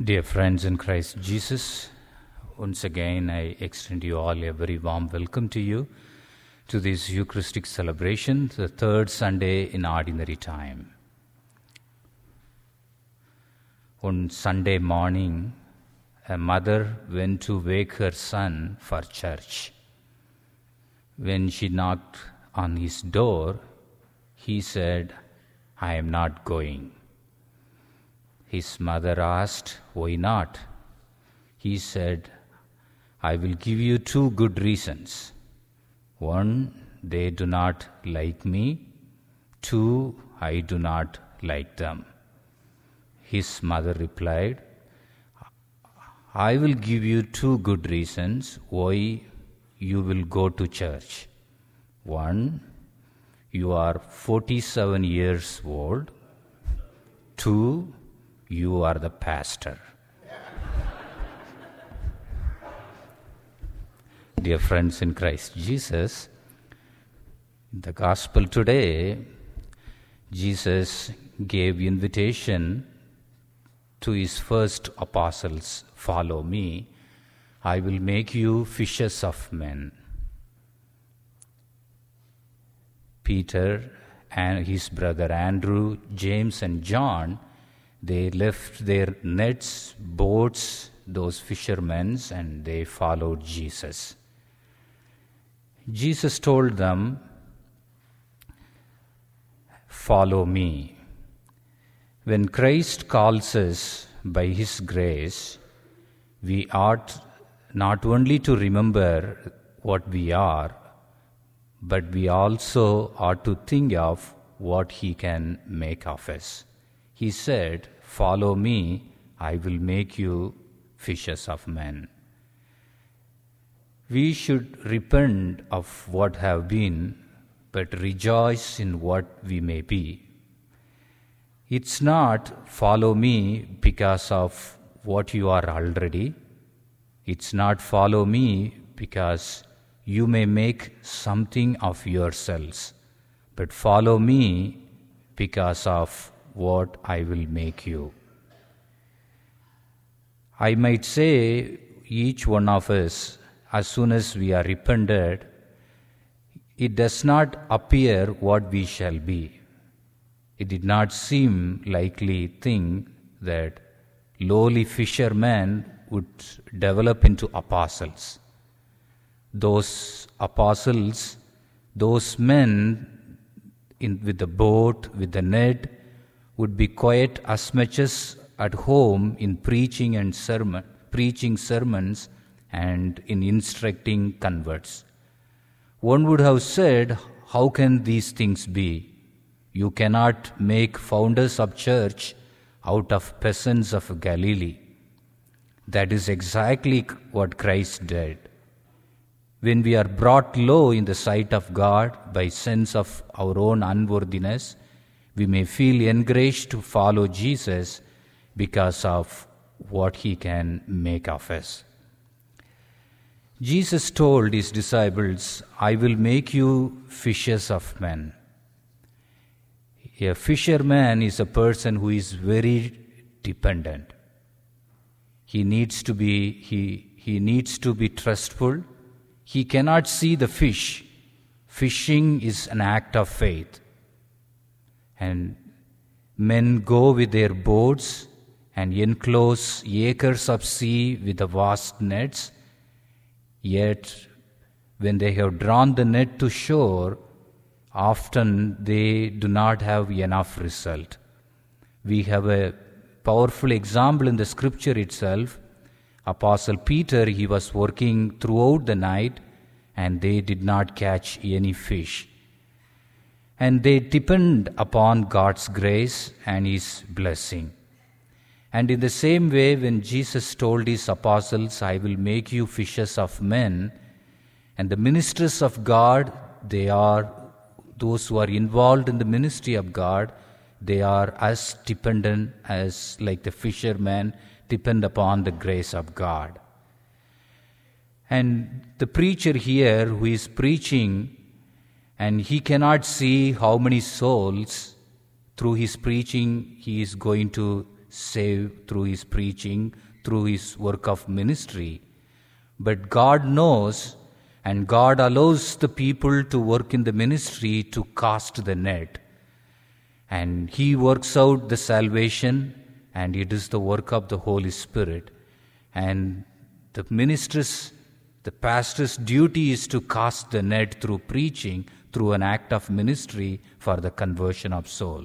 Dear friends in Christ Jesus, once again I extend you all a very warm welcome to you to this Eucharistic celebration, the third Sunday in Ordinary Time. On Sunday morning, a mother went to wake her son for church. When she knocked on his door, he said, I am not going. His mother asked, Why not? He said, I will give you two good reasons. One, they do not like me. Two, I do not like them. His mother replied, I will give you two good reasons why you will go to church. One, you are 47 years old. Two, you are the pastor. Dear friends in Christ Jesus, in the gospel today, Jesus gave invitation to his first apostles, follow me, I will make you fishers of men. Peter and his brother Andrew, James and John, they left their nets, boats, those fishermen, and they followed Jesus. Jesus told them, Follow me. When Christ calls us by His grace, we ought not only to remember what we are, but we also ought to think of what He can make of us. He said, Follow me, I will make you fishers of men. We should repent of what have been, but rejoice in what we may be. It's not follow me because of what you are already. It's not follow me because you may make something of yourselves, but follow me because of what I will make you. I might say, each one of us, as soon as we are repented, it does not appear what we shall be. It did not seem likely thing that lowly fishermen would develop into apostles. Those apostles, those men in, with the boat, with the net, would be quiet as much as at home in preaching and sermon, preaching sermons and in instructing converts. One would have said, How can these things be? You cannot make founders of church out of peasants of Galilee. That is exactly what Christ did. When we are brought low in the sight of God by sense of our own unworthiness, we may feel encouraged to follow Jesus because of what he can make of us. Jesus told his disciples, I will make you fishers of men. A fisherman is a person who is very dependent. He needs to be, he, he needs to be trustful. He cannot see the fish. Fishing is an act of faith. And men go with their boats and enclose acres of sea with the vast nets. Yet, when they have drawn the net to shore, often they do not have enough result. We have a powerful example in the scripture itself. Apostle Peter, he was working throughout the night and they did not catch any fish. And they depend upon God's grace and His blessing. And in the same way, when Jesus told His apostles, I will make you fishers of men, and the ministers of God, they are those who are involved in the ministry of God, they are as dependent as, like the fishermen, depend upon the grace of God. And the preacher here who is preaching, and he cannot see how many souls through his preaching he is going to save through his preaching, through his work of ministry. But God knows and God allows the people to work in the ministry to cast the net. And He works out the salvation, and it is the work of the Holy Spirit. And the minister's, the pastor's duty is to cast the net through preaching, through an act of ministry for the conversion of soul.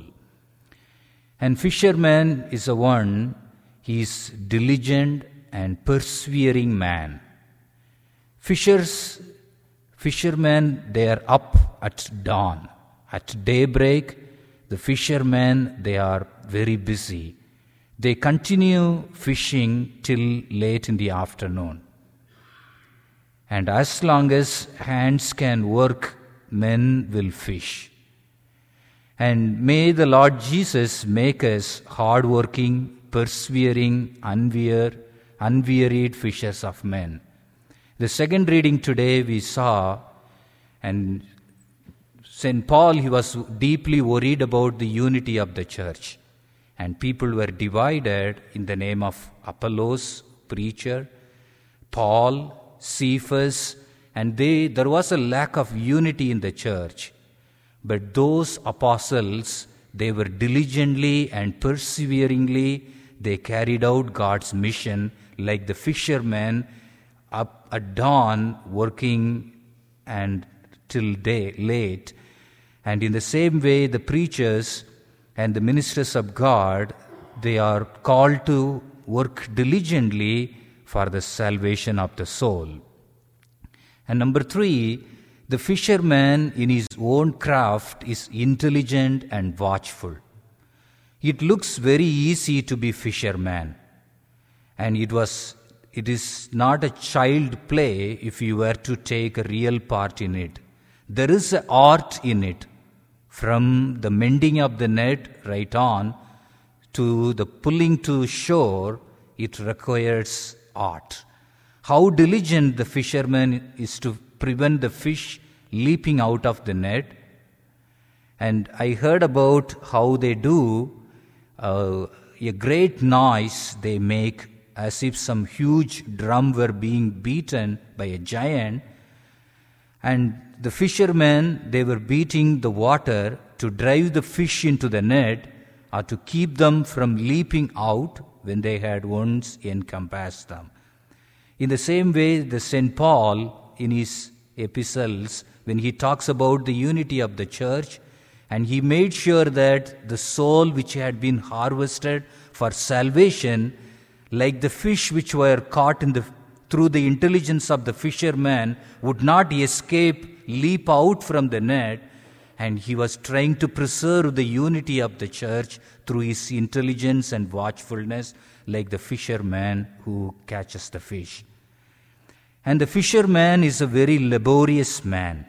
And fisherman is a one, he is diligent and persevering man. Fishers, fishermen, they are up at dawn. At daybreak, the fishermen, they are very busy. They continue fishing till late in the afternoon. And as long as hands can work, men will fish. And may the Lord Jesus make us hardworking, persevering, unwear, unwearied fishers of men. The second reading today we saw, and St. Paul, he was deeply worried about the unity of the church. And people were divided in the name of Apollos, preacher, Paul, Cephas, and they, there was a lack of unity in the church. But those apostles, they were diligently and perseveringly, they carried out God's mission like the fishermen up at dawn working and till day late and in the same way, the preachers and the ministers of God, they are called to work diligently for the salvation of the soul. And number three, the fisherman in his own craft is intelligent and watchful. It looks very easy to be fisherman. And it was it is not a child play if you were to take a real part in it. There is an art in it. From the mending of the net right on to the pulling to shore, it requires art. How diligent the fisherman is to prevent the fish leaping out of the net. And I heard about how they do uh, a great noise they make as if some huge drum were being beaten by a giant. And the fishermen, they were beating the water to drive the fish into the net or to keep them from leaping out when they had once encompassed them. In the same way, the St. Paul, in his epistles, when he talks about the unity of the church, and he made sure that the soul which had been harvested for salvation, like the fish which were caught the, through the intelligence of the fisherman, would not escape leap out from the net, and he was trying to preserve the unity of the church through his intelligence and watchfulness, like the fisherman who catches the fish. And the fisherman is a very laborious man.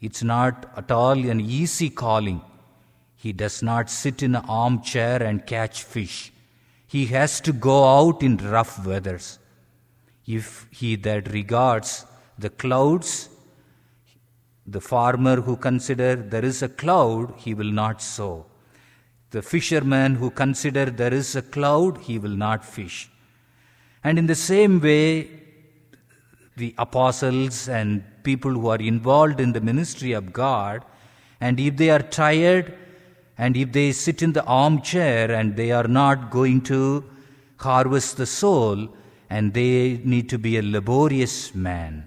It's not at all an easy calling. He does not sit in an armchair and catch fish. He has to go out in rough weathers. If he that regards the clouds the farmer who consider there is a cloud, he will not sow. The fisherman who consider there is a cloud, he will not fish. And in the same way, the apostles and people who are involved in the ministry of God, and if they are tired, and if they sit in the armchair and they are not going to harvest the soul, and they need to be a laborious man.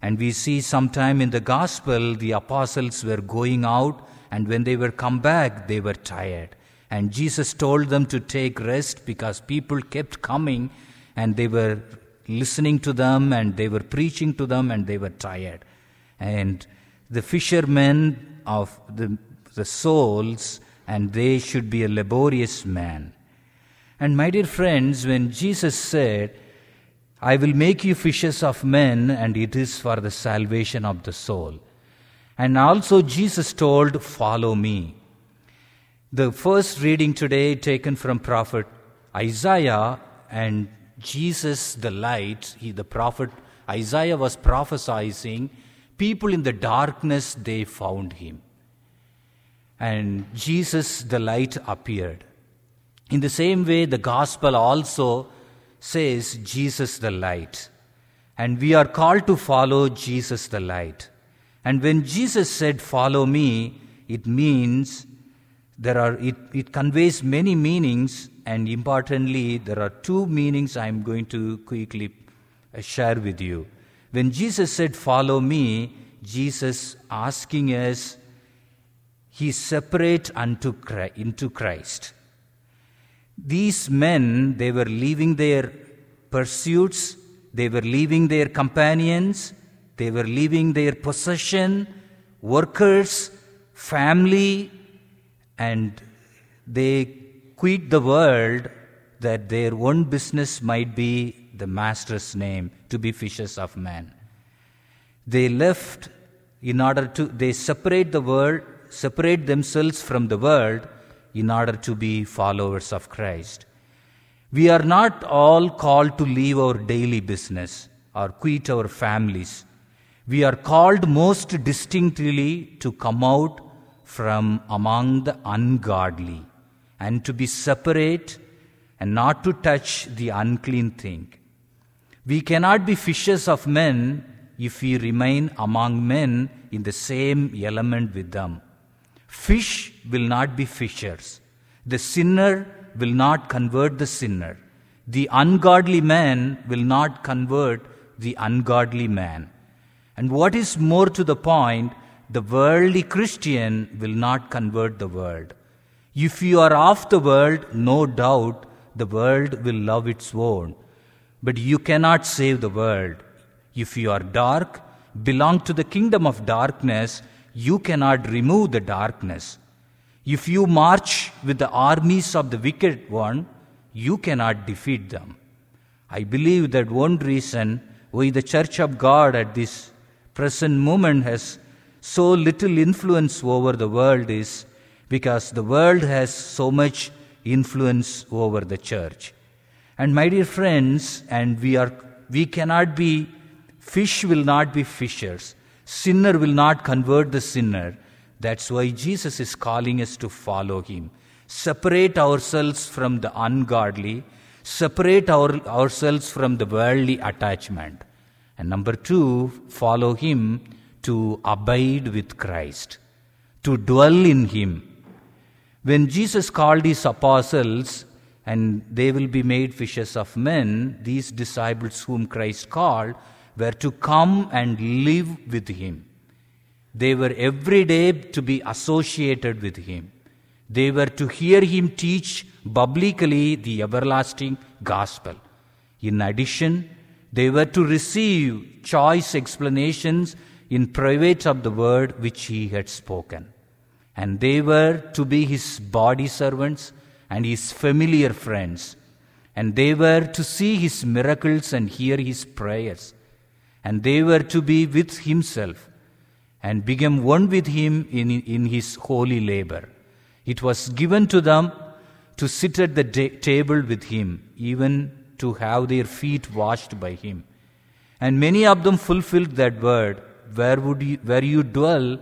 And we see sometime in the gospel, the apostles were going out, and when they were come back, they were tired. And Jesus told them to take rest because people kept coming and they were listening to them and they were preaching to them and they were tired. And the fishermen of the, the souls, and they should be a laborious man. And my dear friends, when Jesus said, I will make you fishers of men, and it is for the salvation of the soul. And also, Jesus told, Follow me. The first reading today, taken from prophet Isaiah and Jesus the light, he, the prophet Isaiah was prophesying, people in the darkness, they found him. And Jesus the light appeared. In the same way, the gospel also says Jesus the light. And we are called to follow Jesus the light. And when Jesus said, Follow me, it means there are, it, it conveys many meanings, and importantly, there are two meanings I'm going to quickly uh, share with you. When Jesus said, Follow me, Jesus asking us, He separate unto into Christ. These men, they were leaving their pursuits, they were leaving their companions, they were leaving their possession, workers, family, and they quit the world that their own business might be the master's name, to be fishers of men. They left in order to, they separate the world, separate themselves from the world in order to be followers of Christ. We are not all called to leave our daily business or quit our families. We are called most distinctly to come out from among the ungodly and to be separate and not to touch the unclean thing. We cannot be fishers of men if we remain among men in the same element with them. Fish will not be fishers. The sinner will not convert the sinner. The ungodly man will not convert the ungodly man. And what is more to the point, the worldly Christian will not convert the world. If you are of the world, no doubt the world will love its own. But you cannot save the world. If you are dark, belong to the kingdom of darkness, you cannot remove the darkness. If you march with the armies of the wicked one, you cannot defeat them. I believe that one reason why the Church of God at this present moment has so little influence over the world is because the world has so much influence over the church. And my dear friends, and we are we cannot be fish will not be fishers. Sinner will not convert the sinner. That's why Jesus is calling us to follow him. Separate ourselves from the ungodly, separate our, ourselves from the worldly attachment. And number two, follow him to abide with Christ, to dwell in him. When Jesus called his apostles, and they will be made fishers of men, these disciples whom Christ called, were to come and live with him. They were every day to be associated with him. They were to hear him teach publicly the everlasting gospel. In addition, they were to receive choice explanations in private of the word which he had spoken. And they were to be his body servants and his familiar friends. And they were to see his miracles and hear his prayers and they were to be with himself and become one with him in, in his holy labor. It was given to them to sit at the table with him, even to have their feet washed by him. And many of them fulfilled that word, where would you, where you dwell,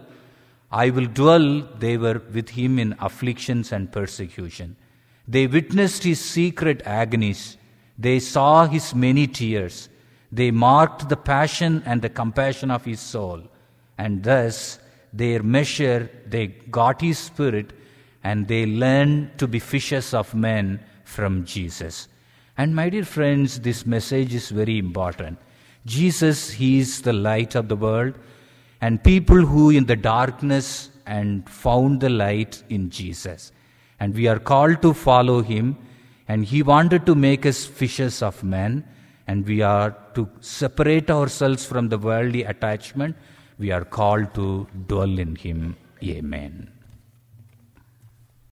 I will dwell. They were with him in afflictions and persecution. They witnessed his secret agonies. They saw his many tears. They marked the passion and the compassion of his soul, and thus their measure they got his spirit, and they learned to be fishers of men from Jesus. And my dear friends, this message is very important. Jesus, He is the light of the world, and people who in the darkness and found the light in Jesus. And we are called to follow Him, and He wanted to make us fishers of men and we are to separate ourselves from the worldly attachment. We are called to dwell in Him. Amen.